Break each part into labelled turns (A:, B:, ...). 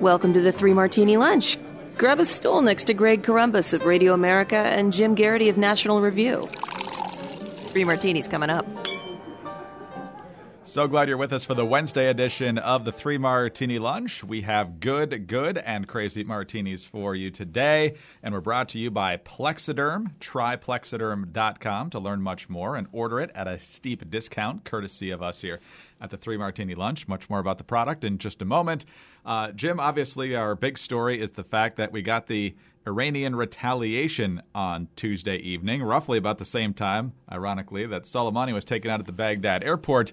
A: Welcome to the Three Martini Lunch. Grab a stool next to Greg Corombos of Radio America and Jim Geraghty of National Review. Three martinis coming up.
B: So glad you're with us for the Wednesday edition of the Three Martini Lunch. We have good, good, and crazy martinis for you today. And we're brought to you by Plexaderm. Try Plexaderm.com to learn much more and order it at a steep discount, courtesy of us here at the Three Martini Lunch. Much more about the product in just a moment. Uh, Jim, obviously, our big story is the fact that we got the Iranian retaliation on Tuesday evening, roughly about the same time, ironically, that Soleimani was taken out at the Baghdad airport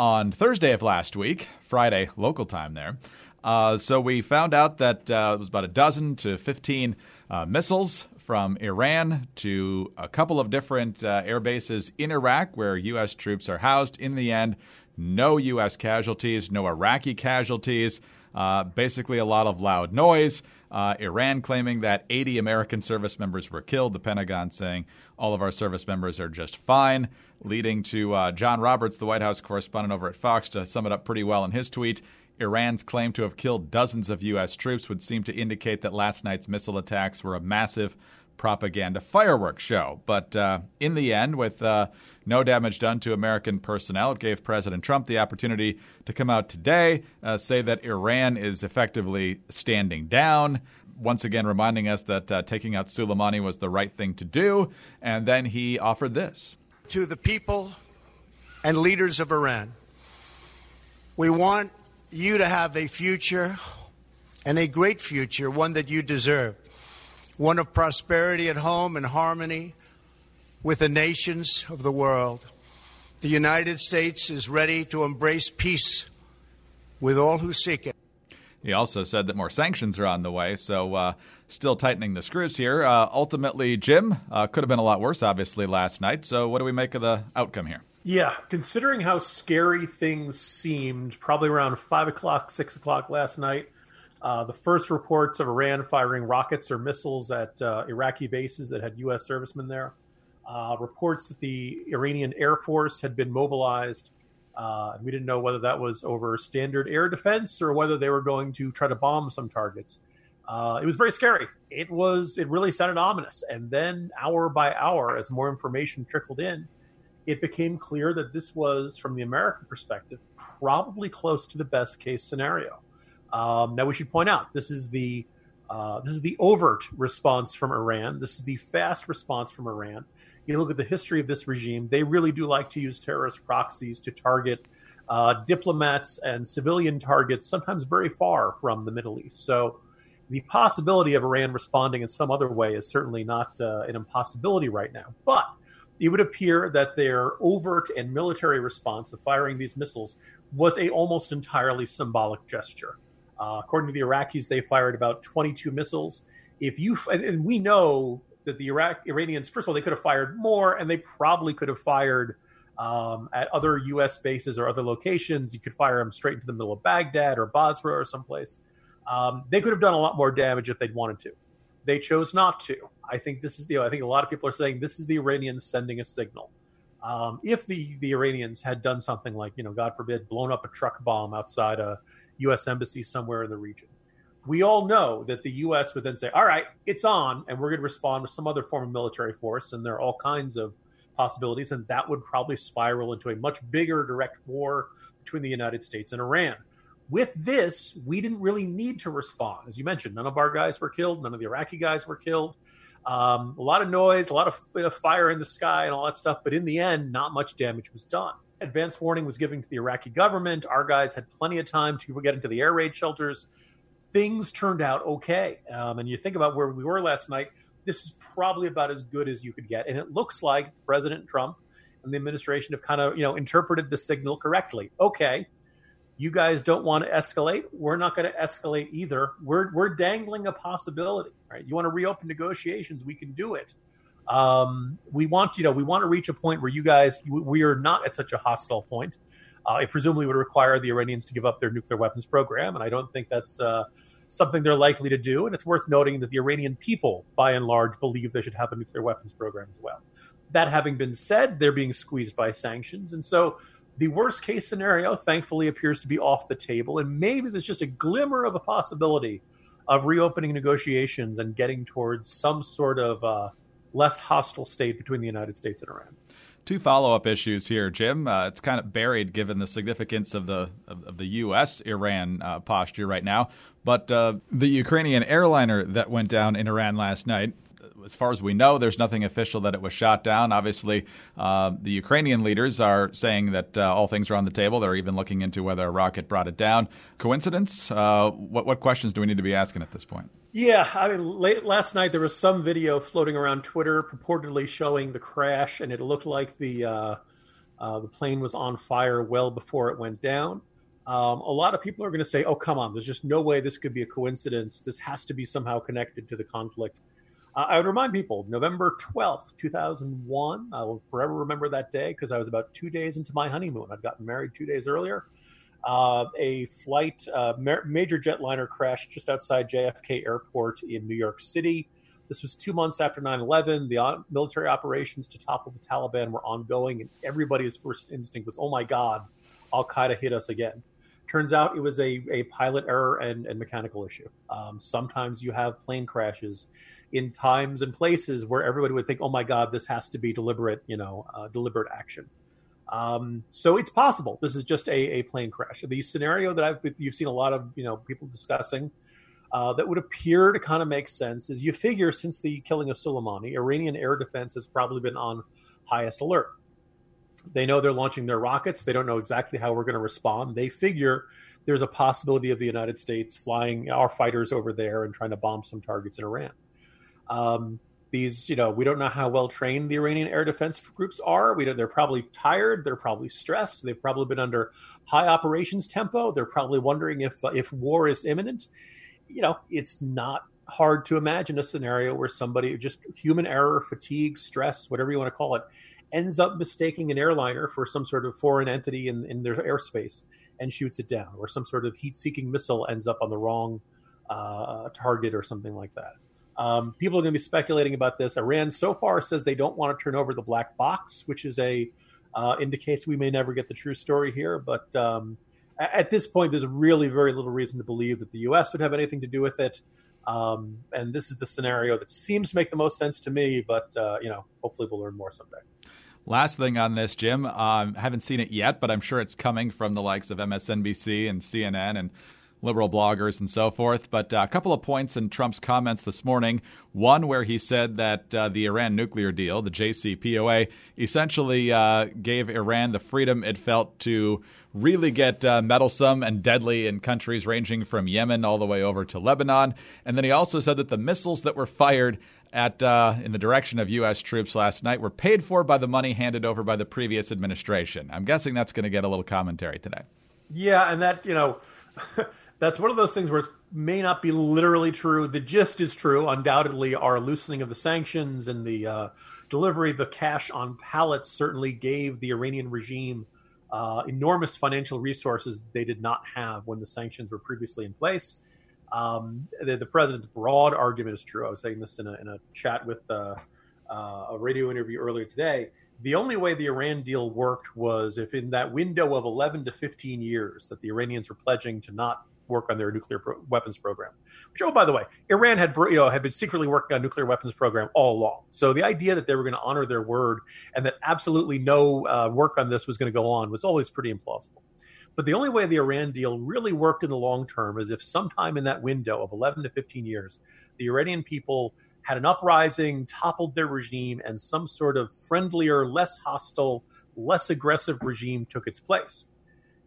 B: on Thursday of last week, Friday local time there. Uh, so we found out that uh, it was about a dozen to 15 uh, missiles from Iran to a couple of different uh, air bases in Iraq where U.S. troops are housed. In the end, no U.S. casualties, no Iraqi casualties. Uh, basically, a lot of loud noise. Uh, Iran claiming that 80 American service members were killed. The Pentagon saying all of our service members are just fine, leading to uh, John Roberts, the White House correspondent over at Fox, to sum it up pretty well in his tweet. Iran's claim to have killed dozens of U.S. troops would seem to indicate that last night's missile attacks were a massive propaganda fireworks show. But uh, in the end, with uh, no damage done to American personnel, it gave President Trump the opportunity to come out today, uh, say that Iran is effectively standing down. Once again, reminding us that uh, taking out Soleimani was the right thing to do. And then he offered this
C: To the people and leaders of Iran, we want you to have a future and a great future, one that you deserve one of prosperity at home and harmony with the nations of the world. The United States is ready to embrace peace with all who seek it.
B: He also said that more sanctions are on the way, so uh, still tightening the screws here. Uh, ultimately, Jim uh, could have been a lot worse, obviously, last night. So, what do we make of the outcome here?
D: Yeah, considering how scary things seemed, probably around five o'clock, six o'clock last night, uh, the first reports of Iran firing rockets or missiles at uh, Iraqi bases that had U.S. servicemen there. Uh, reports that the Iranian Air Force had been mobilized. Uh, we didn't know whether that was over standard air defense or whether they were going to try to bomb some targets. Uh, it was very scary. It was. It really sounded ominous. And then, hour by hour, as more information trickled in, it became clear that this was, from the American perspective, probably close to the best case scenario. Um, now we should point out this is the uh, this is the overt response from Iran. This is the fast response from Iran. You look at the history of this regime; they really do like to use terrorist proxies to target uh, diplomats and civilian targets, sometimes very far from the Middle East. So, the possibility of Iran responding in some other way is certainly not uh, an impossibility right now. But it would appear that their overt and military response of firing these missiles was a almost entirely symbolic gesture. Uh, according to the Iraqis, they fired about 22 missiles. If you and we know that the Iraq Iranians, first of all, they could have fired more, and they probably could have fired um, at other U.S. bases or other locations. You could fire them straight into the middle of Baghdad or Basra or someplace. Um, they could have done a lot more damage if they'd wanted to. They chose not to. I think this is the. I think a lot of people are saying this is the Iranians sending a signal. Um, if the the Iranians had done something like you know, God forbid, blown up a truck bomb outside a U.S. embassy somewhere in the region. We all know that the U.S. would then say, all right, it's on, and we're going to respond with some other form of military force. And there are all kinds of possibilities. And that would probably spiral into a much bigger direct war between the United States and Iran. With this, we didn't really need to respond. As you mentioned, none of our guys were killed, none of the Iraqi guys were killed. Um, a lot of noise, a lot of fire in the sky, and all that stuff. But in the end, not much damage was done advance warning was given to the Iraqi government. Our guys had plenty of time to get into the air raid shelters. Things turned out okay. Um, and you think about where we were last night, this is probably about as good as you could get. And it looks like President Trump and the administration have kind of, you know, interpreted the signal correctly. Okay, you guys don't want to escalate. We're not going to escalate either. We're, we're dangling a possibility, right? You want to reopen negotiations, we can do it. Um, we want you know we want to reach a point where you guys we are not at such a hostile point. Uh, it presumably would require the Iranians to give up their nuclear weapons program, and I don't think that's uh, something they're likely to do. And it's worth noting that the Iranian people, by and large, believe they should have a nuclear weapons program as well. That having been said, they're being squeezed by sanctions, and so The worst case scenario, thankfully, appears to be off the table, and maybe there's just a glimmer of a possibility of reopening negotiations and getting towards some sort of uh, less hostile state between the United States and Iran.
B: Two follow up issues here, Jim. Uh, it's kind of buried given the significance of the of, of the U.S. Iran uh, posture right now. But uh, the Ukrainian airliner that went down in Iran last night as far as we know, there's nothing official that it was shot down. Obviously, uh, the Ukrainian leaders are saying that uh, all things are on the table. They're even looking into whether a rocket brought it down. Coincidence? Uh, what, what questions do we need to be asking at this point?
D: Yeah, I mean, late last night there was some video floating around Twitter purportedly showing the crash, and it looked like the uh, uh, the plane was on fire well before it went down. Um, a lot of people are going to say, "Oh, come on! There's just no way this could be a coincidence. This has to be somehow connected to the conflict." Uh, I would remind people November 12th, 2001. I will forever remember that day because I was about two days into my honeymoon. I'd gotten married two days earlier. Uh, a flight, uh, major jetliner crashed just outside JFK Airport in New York City. This was two months after 9 11. The military operations to topple the Taliban were ongoing, and everybody's first instinct was, oh my God, Al Qaeda hit us again. Turns out it was a, a pilot error and, and mechanical issue. Um, sometimes you have plane crashes in times and places where everybody would think, "Oh my God, this has to be deliberate," you know, uh, deliberate action. Um, so it's possible this is just a, a plane crash. The scenario that I've you've seen a lot of you know people discussing uh, that would appear to kind of make sense is you figure since the killing of Soleimani, Iranian air defense has probably been on highest alert. They know they're launching their rockets. They don't know exactly how we're going to respond. They figure there's a possibility of the United States flying our fighters over there and trying to bomb some targets in Iran. Um, these, you know, we don't know how well trained the Iranian air defense groups are. We they're probably tired. They're probably stressed. They've probably been under high operations tempo. They're probably wondering if uh, if war is imminent. You know, it's not hard to imagine a scenario where somebody just human error, fatigue, stress, whatever you want to call it, ends up mistaking an airliner for some sort of foreign entity in, in their airspace and shoots it down, or some sort of heat seeking missile ends up on the wrong uh, target or something like that. Um, people are going to be speculating about this. Iran so far says they don't want to turn over the black box, which is a uh, indicates we may never get the true story here. But um, at this point, there's really very little reason to believe that the U.S. would have anything to do with it. Um, and this is the scenario that seems to make the most sense to me. But uh, you know, hopefully, we'll learn more someday.
B: Last thing on this, Jim. Um, haven't seen it yet, but I'm sure it's coming from the likes of MSNBC and CNN and liberal bloggers and so forth. But uh, a couple of points in Trump's comments this morning. One where he said that uh, the Iran nuclear deal, the JCPOA, essentially uh, gave Iran the freedom it felt to really get uh, meddlesome and deadly in countries ranging from Yemen all the way over to Lebanon. And then he also said that the missiles that were fired at uh, in the direction of U.S. troops last night were paid for by the money handed over by the previous administration. I'm guessing that's going to get a little commentary today.
D: Yeah, and that you know, that's one of those things where it may not be literally true. The gist is true. Undoubtedly, our loosening of the sanctions and the uh, delivery of the cash on pallets certainly gave the Iranian regime uh, enormous financial resources they did not have when the sanctions were previously in place. Um, the, the, president's broad argument is true. I was saying this in a, in a chat with uh, uh, a radio interview earlier today. The only way the Iran deal worked was if, in that window of 11 to 15 years, that the Iranians were pledging to not work on their nuclear pro- weapons program. Which, oh, by the way, Iran had you know had been secretly working on nuclear weapons program all along. So the idea that they were going to honor their word and that absolutely no uh, work on this was going to go on was always pretty implausible. But the only way the Iran deal really worked in the long term is if sometime in that window of 11 to 15 years, the Iranian people had an uprising, toppled their regime, and some sort of friendlier, less hostile, less aggressive regime took its place.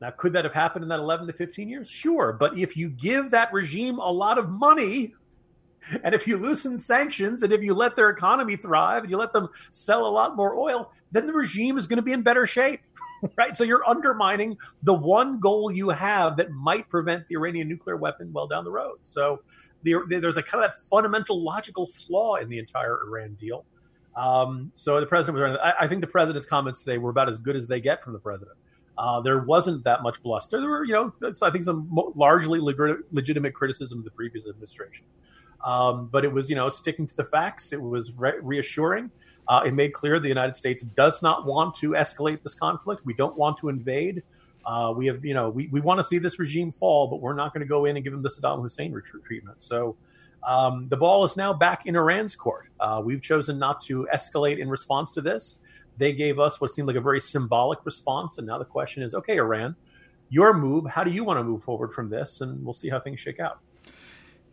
D: Now, could that have happened in that 11 to 15 years? Sure. But if you give that regime a lot of money, and if you loosen sanctions and if you let their economy thrive and you let them sell a lot more oil, then the regime is going to be in better shape. right? So you're undermining the one goal you have that might prevent the Iranian nuclear weapon well down the road. So the, there's a kind of that fundamental logical flaw in the entire Iran deal. Um, so the president was. I, I think the president's comments today were about as good as they get from the president. Uh, there wasn't that much bluster. There were, you know, I think some largely legitimate criticism of the previous administration. Um, but it was, you know, sticking to the facts. It was re- reassuring. Uh, it made clear the United States does not want to escalate this conflict. We don't want to invade. Uh, we have, you know, we, we want to see this regime fall, but we're not going to go in and give them the Saddam Hussein treatment. So um, the ball is now back in Iran's court. Uh, we've chosen not to escalate in response to this. They gave us what seemed like a very symbolic response. And now the question is okay, Iran, your move, how do you want to move forward from this? And we'll see how things shake out.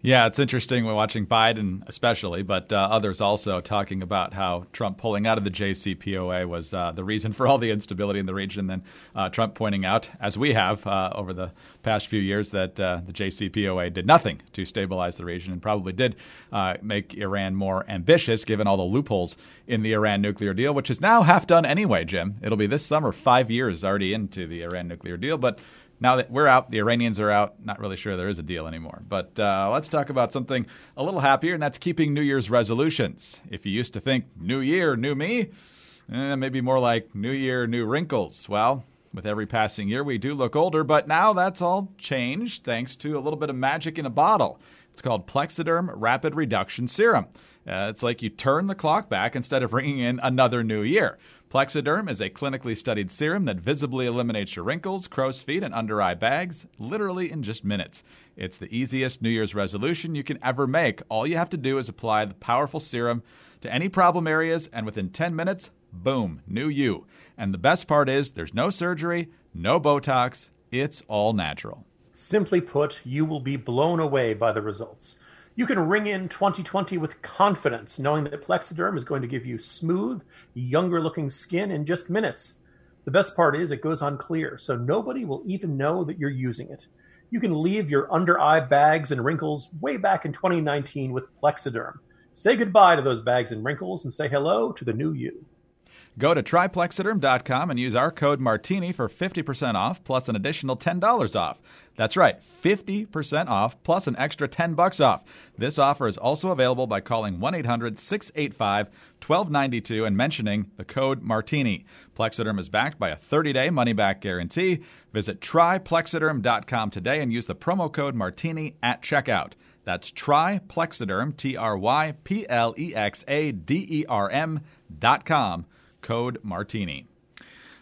B: Yeah, it's interesting. We're watching Biden, especially, but uh, others also talking about how Trump pulling out of the JCPOA was uh, the reason for all the instability in the region. Then uh, Trump pointing out, as we have uh, over the past few years, that uh, the JCPOA did nothing to stabilize the region and probably did uh, make Iran more ambitious, given all the loopholes in the Iran nuclear deal, which is now half done anyway, Jim. It'll be this summer, five years already into the Iran nuclear deal, but now that we're out, the Iranians are out. Not really sure there is a deal anymore. But uh, let's talk about something a little happier, and that's keeping New Year's resolutions. If you used to think New Year, new me, eh, maybe more like New Year, new wrinkles. Well, with every passing year, we do look older, but now that's all changed thanks to a little bit of magic in a bottle. It's called Plexaderm Rapid Reduction Serum. Uh, it's like you turn the clock back instead of ringing in another new year. Plexaderm is a clinically studied serum that visibly eliminates your wrinkles, crow's feet, and under eye bags, literally in just minutes. It's the easiest New Year's resolution you can ever make. All you have to do is apply the powerful serum to any problem areas, and within 10 minutes, boom, new you. And the best part is there's no surgery, no Botox, it's all natural.
D: Simply put, you will be blown away by the results. You can ring in 2020 with confidence, knowing that Plexaderm is going to give you smooth, younger looking skin in just minutes. The best part is it goes on clear, so nobody will even know that you're using it. You can leave your under eye bags and wrinkles way back in 2019 with Plexaderm. Say goodbye to those bags and wrinkles and say hello to the new you.
B: Go to tryplexaderm.com and use our code Martini for 50% off plus an additional $10 off. That's right, 50% off plus an extra 10 bucks off. This offer is also available by calling 1-800-685-1292 and mentioning the code Martini. Plexaderm is backed by a 30-day money-back guarantee. Visit tryplexaderm.com today and use the promo code Martini at checkout. That's tryplexaderm, T R Y P L E X A D E R M dot com code martini.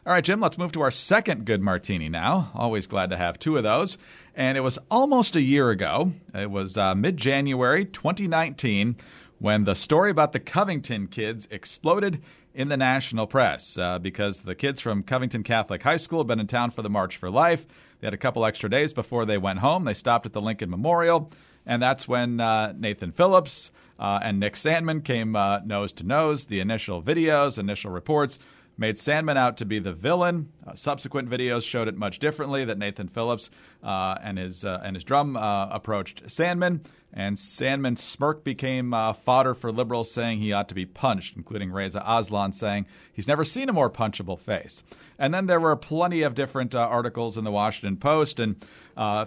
B: All right, Jim, let's move to our second good martini now. Always glad to have two of those. And it was almost a year ago. It was uh, mid January 2019 when the story about the Covington kids exploded in the national press uh, because the kids from Covington Catholic High School had been in town for the March for Life. They had a couple extra days before they went home. They stopped at the Lincoln Memorial, and that's when uh, Nathan Phillips uh, and Nick Sandmann came uh, nose to nose. The initial videos, initial reports made Sandmann out to be the villain. Uh, subsequent videos showed it much differently that Nathan Phillips uh, and his uh, and his drum uh, approached Sandmann, and Sandmann's smirk became uh, fodder for liberals saying he ought to be punched, including Reza Aslan saying he's never seen a more punchable face. And then there were plenty of different articles in the Washington Post and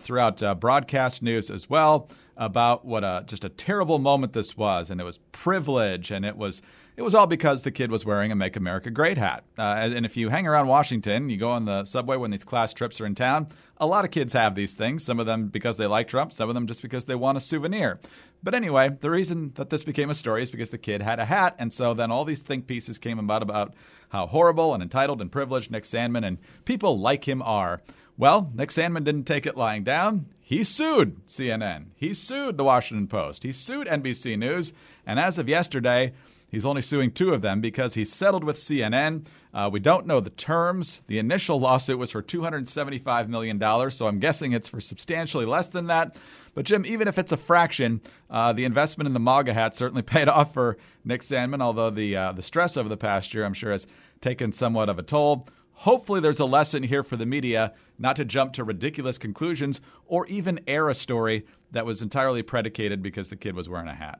B: throughout broadcast news as well about what a just a terrible moment this was, and it was privilege, and it was it was all because the kid was wearing a Make America Great hat. Uh, and if you hang around Washington, you go on the subway when these class trips are in town, a lot of kids have these things. Some of them because they like Trump, some of them just because they want a souvenir. But anyway, the reason that this became a story is because the kid had a hat. And so then all these think pieces came about about how horrible and entitled and privileged Nick Sandmann and people like him are. Well, Nick Sandmann didn't take it lying down. He sued CNN. He sued the Washington Post. He sued NBC News. And as of yesterday, He's only suing two of them because he settled with CNN. Uh, we don't know the terms. The initial lawsuit was for $275 million, so I'm guessing it's for substantially less than that. But, Jim, even if it's a fraction, uh, the investment in the MAGA hat certainly paid off for Nick Sandmann, although the, uh, the stress over the past year, I'm sure, has taken somewhat of a toll. Hopefully, there's a lesson here for the media not to jump to ridiculous conclusions or even air a story that was entirely predicated because the kid was wearing a hat.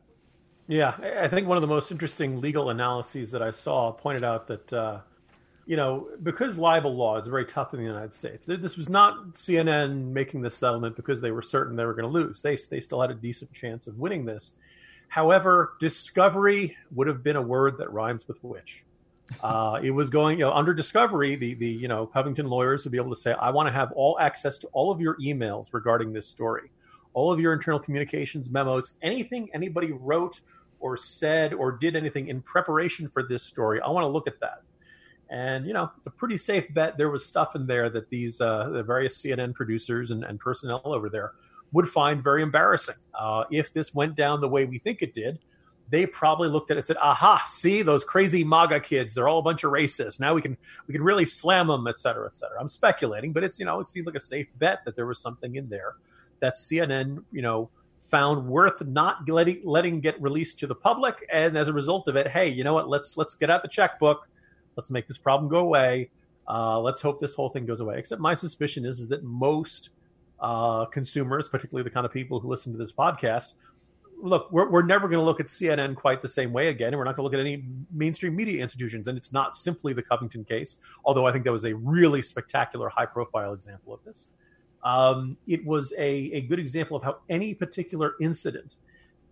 D: Yeah, I think one of the most interesting legal analyses that I saw pointed out that, uh, you know, because libel law is very tough in the United States, this was not CNN making this settlement because they were certain they were going to lose. They, they still had a decent chance of winning this. However, discovery would have been a word that rhymes with which. Uh, it was going, you know, under discovery, the, the, you know, Covington lawyers would be able to say, I want to have all access to all of your emails regarding this story all of your internal communications memos, anything anybody wrote or said or did anything in preparation for this story. I want to look at that. And you know, it's a pretty safe bet. There was stuff in there that these uh, the various CNN producers and, and personnel over there would find very embarrassing. Uh, if this went down the way we think it did, they probably looked at it and said, "Aha! See those crazy MAGA kids? They're all a bunch of racists. Now we can we can really slam them, et cetera, et cetera." I'm speculating, but it's you know it seemed like a safe bet that there was something in there that CNN you know found worth not letting letting get released to the public, and as a result of it, hey, you know what? Let's let's get out the checkbook Let's make this problem go away. Uh, let's hope this whole thing goes away. Except my suspicion is is that most uh, consumers, particularly the kind of people who listen to this podcast, look, we're, we're never going to look at CNN quite the same way again, and we're not going to look at any mainstream media institutions. And it's not simply the Covington case, although I think that was a really spectacular, high-profile example of this. Um, it was a, a good example of how any particular incident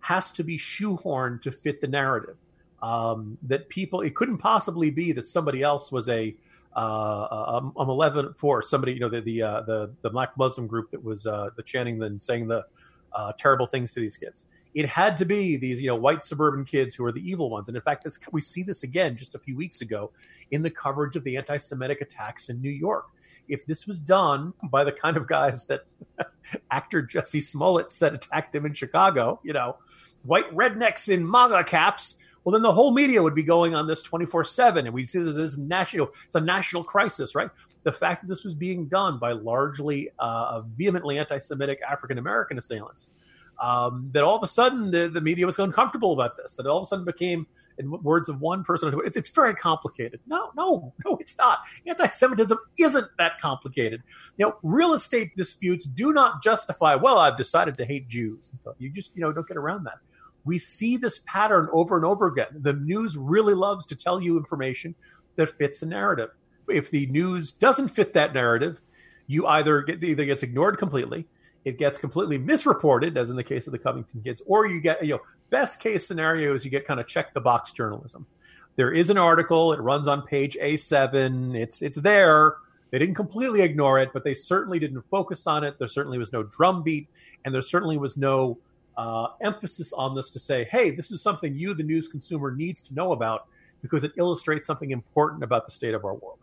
D: has to be shoehorned to fit the narrative. Um, that people it couldn't possibly be that somebody else was a uh, a, a malevolent force somebody you know the the uh, the, the black muslim group that was uh, the chanting and saying the uh, terrible things to these kids. It had to be these you know white suburban kids who are the evil ones. And in fact we see this again just a few weeks ago in the coverage of the anti-semitic attacks in new york if this was done by the kind of guys that actor Jussie Smollett said attacked him in Chicago, you know, white rednecks in MAGA caps, well, then the whole media would be going on this 24 7. And we'd see this as national, it's a national crisis, right? The fact that this was being done by largely uh, vehemently anti Semitic African American assailants, um, that all of a sudden the, the media was uncomfortable about this, that all of a sudden became, in words of one person, it's, it's very complicated. No, no, no, it's not. Anti Semitism isn't that complicated. You know, real estate disputes do not justify, well, I've decided to hate Jews and stuff. You just, you know, don't get around that we see this pattern over and over again. The news really loves to tell you information that fits a narrative. If the news doesn't fit that narrative, you either get either gets ignored completely, it gets completely misreported, as in the case of the Covington kids, or you get you know best case scenario is you get kind of check the box journalism. There is an article, it runs on page A7, it's it's there. They didn't completely ignore it, but they certainly didn't focus on it. There certainly was no drumbeat, and there certainly was no uh, emphasis on this to say, hey, this is something you, the news consumer, needs to know about because it illustrates something important about the state of our world.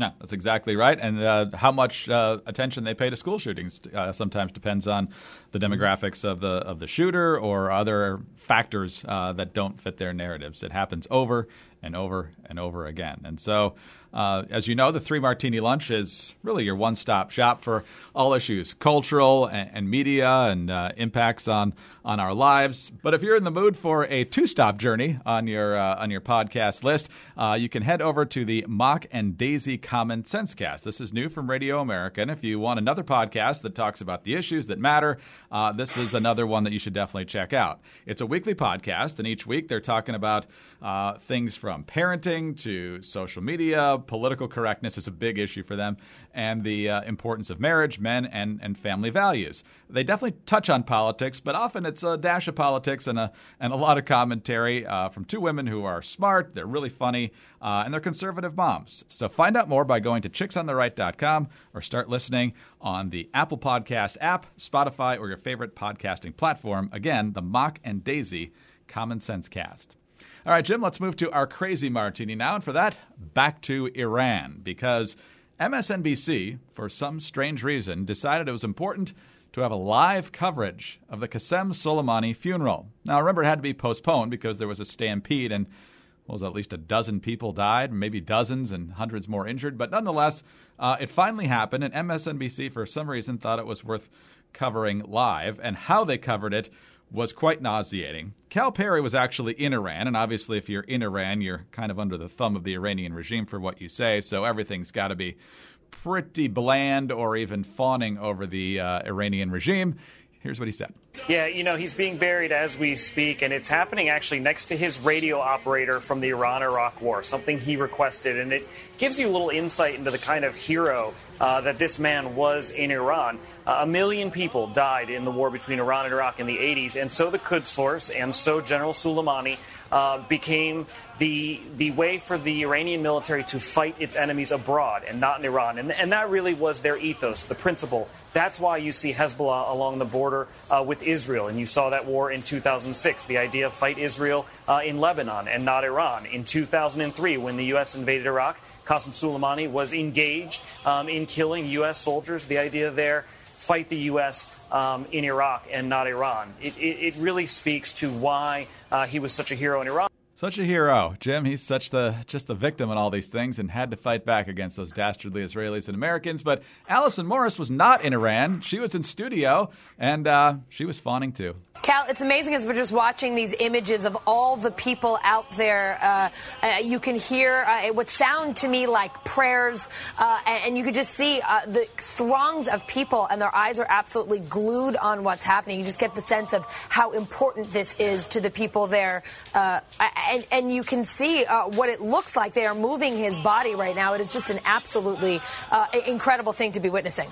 B: No, that's exactly right. And uh, how much uh, attention they pay to school shootings uh, sometimes depends on the demographics of the of the shooter or other factors uh, that don't fit their narratives. It happens over and over and over again. And so, uh, as you know, the Three Martini Lunch is really your one stop shop for all issues cultural and, and media and uh, impacts on, on our lives. But if you're in the mood for a two stop journey on your, uh, on your podcast list, uh, you can head over to the Mock and Daisy Common Sense Cast. This is new from Radio America. And if you want another podcast that talks about the issues that matter, uh, this is another one that you should definitely check out. It's a weekly podcast, and each week they're talking about uh, things from from parenting to social media. Political correctness is a big issue for them, and the uh, importance of marriage, men, and, and family values. They definitely touch on politics, but often it's a dash of politics and a, and a lot of commentary uh, from two women who are smart, they're really funny, uh, and they're conservative moms. So find out more by going to chicksontheright.com or start listening on the Apple Podcast app, Spotify, or your favorite podcasting platform. Again, the Mock and Daisy Common Sense Cast. All right, Jim, let's move to our crazy martini now. And for that, back to Iran, because MSNBC, for some strange reason, decided it was important to have a live coverage of the Qasem Soleimani funeral. Now, remember, it had to be postponed because there was a stampede and was at least a dozen people died, maybe dozens and hundreds more injured. But nonetheless, uh, it finally happened, and MSNBC, for some reason, thought it was worth covering live. And how they covered it was quite nauseating. Cal Perry was actually in Iran, and obviously, if you're in Iran, you're kind of under the thumb of the Iranian regime for what you say, so everything's got to be pretty bland or even fawning over the uh, Iranian regime. Here's what he said.
E: Yeah, you know, he's being buried as we speak, and it's happening actually next to his radio operator from the Iran Iraq War, something he requested. And it gives you a little insight into the kind of hero uh, that this man was in Iran. Uh, a million people died in the war between Iran and Iraq in the 80s, and so the Quds Force and so General Soleimani uh, became the the way for the Iranian military to fight its enemies abroad and not in Iran. And, and that really was their ethos, the principle. That's why you see Hezbollah along the border uh, with Israel. And you saw that war in 2006, the idea of fight Israel uh, in Lebanon and not Iran. In 2003, when the U.S. invaded Iraq, Qasem Soleimani was engaged um, in killing U.S. soldiers. The idea there fight the U.S. Um, in Iraq and not Iran. It, it, it really speaks to why uh, he was such a hero in Iran.
B: Such a hero, Jim. He's such the just the victim in all these things, and had to fight back against those dastardly Israelis and Americans. But Allison Morris was not in Iran; she was in studio, and uh, she was fawning too.
F: Cal, it's amazing as we're just watching these images of all the people out there. Uh, uh, you can hear uh, it would sound to me like prayers, uh, and, and, you could just see uh, the throngs of people, and their eyes are absolutely glued on what's happening. You just get the sense of how important this is to the people there, uh, and, and, you can see what it looks like. They are moving his body right now. It is just an absolutely incredible thing to be witnessing.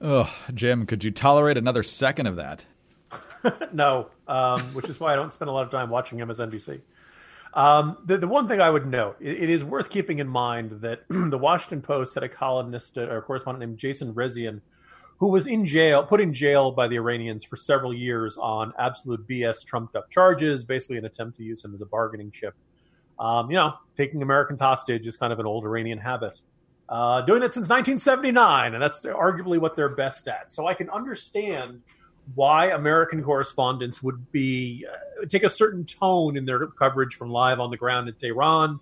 B: Oh, Jim, could you tolerate another second of that?
D: no, um, which is why I don't spend a lot of time watching MSNBC. Um, the, the one thing I would note, it, it is worth keeping in mind that the Washington Post had a columnist uh, or correspondent named Jason Rezaian, who was in jail, put in jail by the Iranians for several years on absolute BS trumped up charges, basically an attempt to use him as a bargaining chip. Um, you know, taking Americans hostage is kind of an old Iranian habit. Uh, doing it since 1979, and that's arguably what they're best at. So I can understand why American correspondents would be uh, take a certain tone in their coverage from live on the ground in Tehran,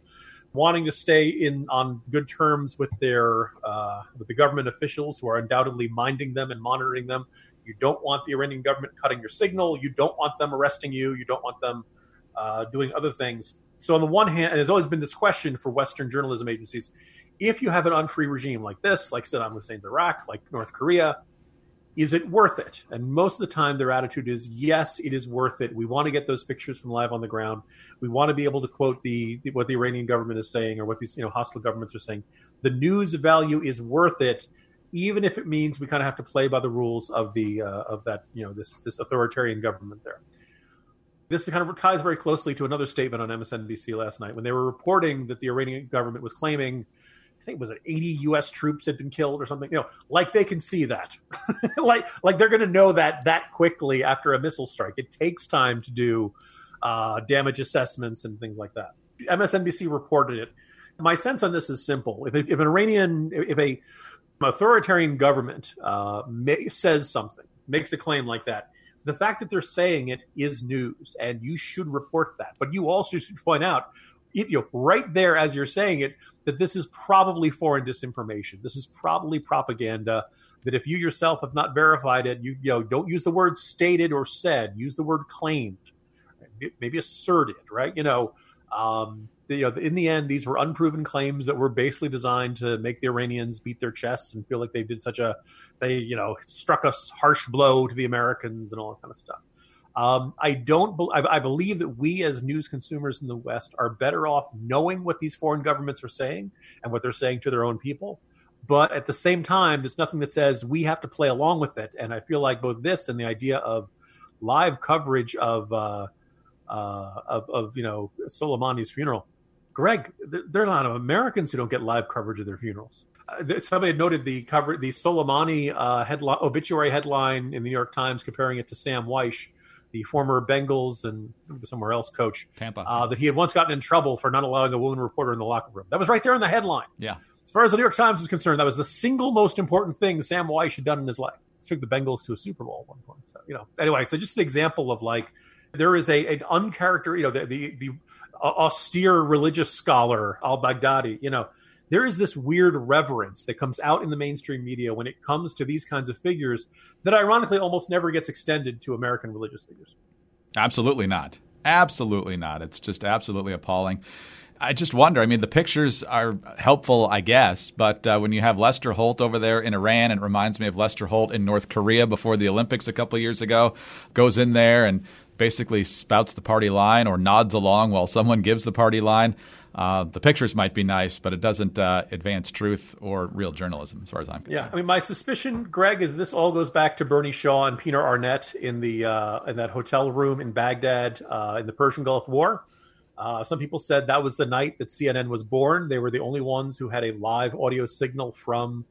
D: wanting to stay in on good terms with their uh, with the government officials who are undoubtedly minding them and monitoring them. You don't want the Iranian government cutting your signal. You don't want them arresting you. You don't want them uh, doing other things. So on the one hand, and there's always been this question for Western journalism agencies: if you have an unfree regime like this, like Saddam Hussein's Iraq, like North Korea, is it worth it? And most of the time, their attitude is yes, it is worth it. We want to get those pictures from live on the ground. We want to be able to quote the, what the Iranian government is saying or what these you know hostile governments are saying. The news value is worth it, even if it means we kind of have to play by the rules of the uh, of that you know this this authoritarian government there. This kind of ties very closely to another statement on MSNBC last night when they were reporting that the Iranian government was claiming think was it 80 U.S. troops had been killed or something. You know, like they can see that, like like they're going to know that that quickly after a missile strike. It takes time to do uh, damage assessments and things like that. MSNBC reported it. My sense on this is simple: if, if an Iranian, if a authoritarian government uh, may, says something, makes a claim like that, the fact that they're saying it is news, and you should report that. But you also should point out know, right there as you're saying it, that this is probably foreign disinformation. This is probably propaganda. That if you yourself have not verified it, you, you know, don't use the word stated or said. Use the word claimed, maybe asserted. Right? You know, um, you know, in the end, these were unproven claims that were basically designed to make the Iranians beat their chests and feel like they did such a, they, you know, struck a harsh blow to the Americans and all that kind of stuff. Um, I don't. Be- I, believe that we, as news consumers in the West, are better off knowing what these foreign governments are saying and what they're saying to their own people. But at the same time, there's nothing that says we have to play along with it. And I feel like both this and the idea of live coverage of uh, uh, of, of, you know Soleimani's funeral. Greg, there are a lot of Americans who don't get live coverage of their funerals. Uh, somebody had noted the cover, the Soleimani uh, headline, obituary headline in the New York Times, comparing it to Sam Wyche the former Bengals and somewhere else coach,
B: Tampa,
D: uh, that he had once gotten in trouble for not allowing a woman reporter in the locker room. That was right there in the headline.
B: Yeah.
D: As far as the New York Times was concerned, that was the single most important thing Sam Wyche had done in his life. He took the Bengals to a Super Bowl at one point. So, you know, anyway, so just an example of like, there is a an uncharacter, you know, the, the, the austere religious scholar al Baghdadi, you know, there is this weird reverence that comes out in the mainstream media when it comes to these kinds of figures that ironically almost never gets extended to American religious figures.
B: Absolutely not. Absolutely not. It's just absolutely appalling. I just wonder. I mean, the pictures are helpful, I guess, but uh, when you have Lester Holt over there in Iran, it reminds me of Lester Holt in North Korea before the Olympics a couple years ago, goes in there and basically spouts the party line or nods along while someone gives the party line. Uh, the pictures might be nice, but it doesn't uh, advance truth or real journalism, as far as I'm concerned.
D: Yeah, I mean, my suspicion, Greg, is this all goes back to Bernie Shaw and Peter Arnett in the uh, in that hotel room in Baghdad uh, in the Persian Gulf War. Uh, some people said that was the night that CNN was born. They were the only ones who had a live audio signal from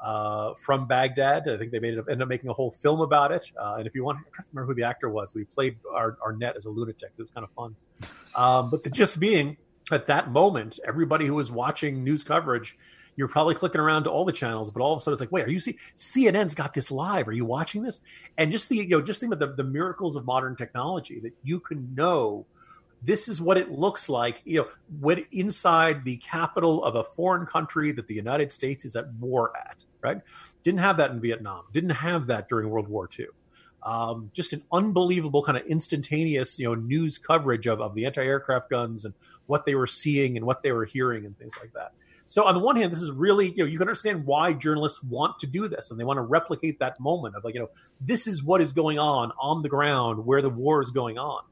D: uh, from Baghdad. I think they made it, ended up making a whole film about it. Uh, and if you want, I can't remember who the actor was. We played our, Arnett as a lunatic. It was kind of fun. Um, but the gist being, at that moment, everybody who was watching news coverage, you're probably clicking around to all the channels, but all of a sudden it's like, wait, are you see CNN's got this live? Are you watching this? And just the you know, just think about the, the miracles of modern technology that you can know this is what it looks like you know when inside the capital of a foreign country that the united states is at war at right didn't have that in vietnam didn't have that during world war ii um, just an unbelievable kind of instantaneous you know news coverage of, of the anti-aircraft guns and what they were seeing and what they were hearing and things like that so on the one hand this is really you know you can understand why journalists want to do this and they want to replicate that moment of like you know this is what is going on on the ground where the war is going on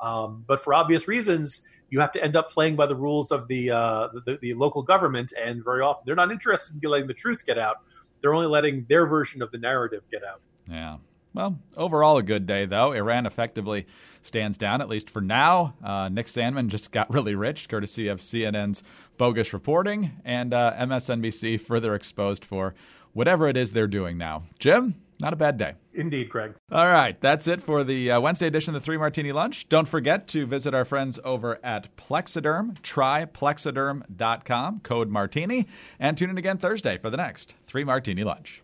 D: um, but for obvious reasons, you have to end up playing by the rules of the, uh, the, the local government, and very often they're not interested in letting the truth get out. They're only letting their version of the narrative get out.
B: Yeah. Well, overall, a good day, though. Iran effectively stands down, at least for now. Uh, Nick Sandmann just got really rich, courtesy of CNN's bogus reporting, and uh, MSNBC further exposed for whatever it is they're doing now. Jim, not a bad day.
D: Indeed, Greg.
B: All right, that's it for the uh, Wednesday edition of the Three Martini Lunch. Don't forget to visit our friends over at Plexaderm, tryplexaderm.com, code Martini, and tune in again Thursday for the next Three Martini Lunch.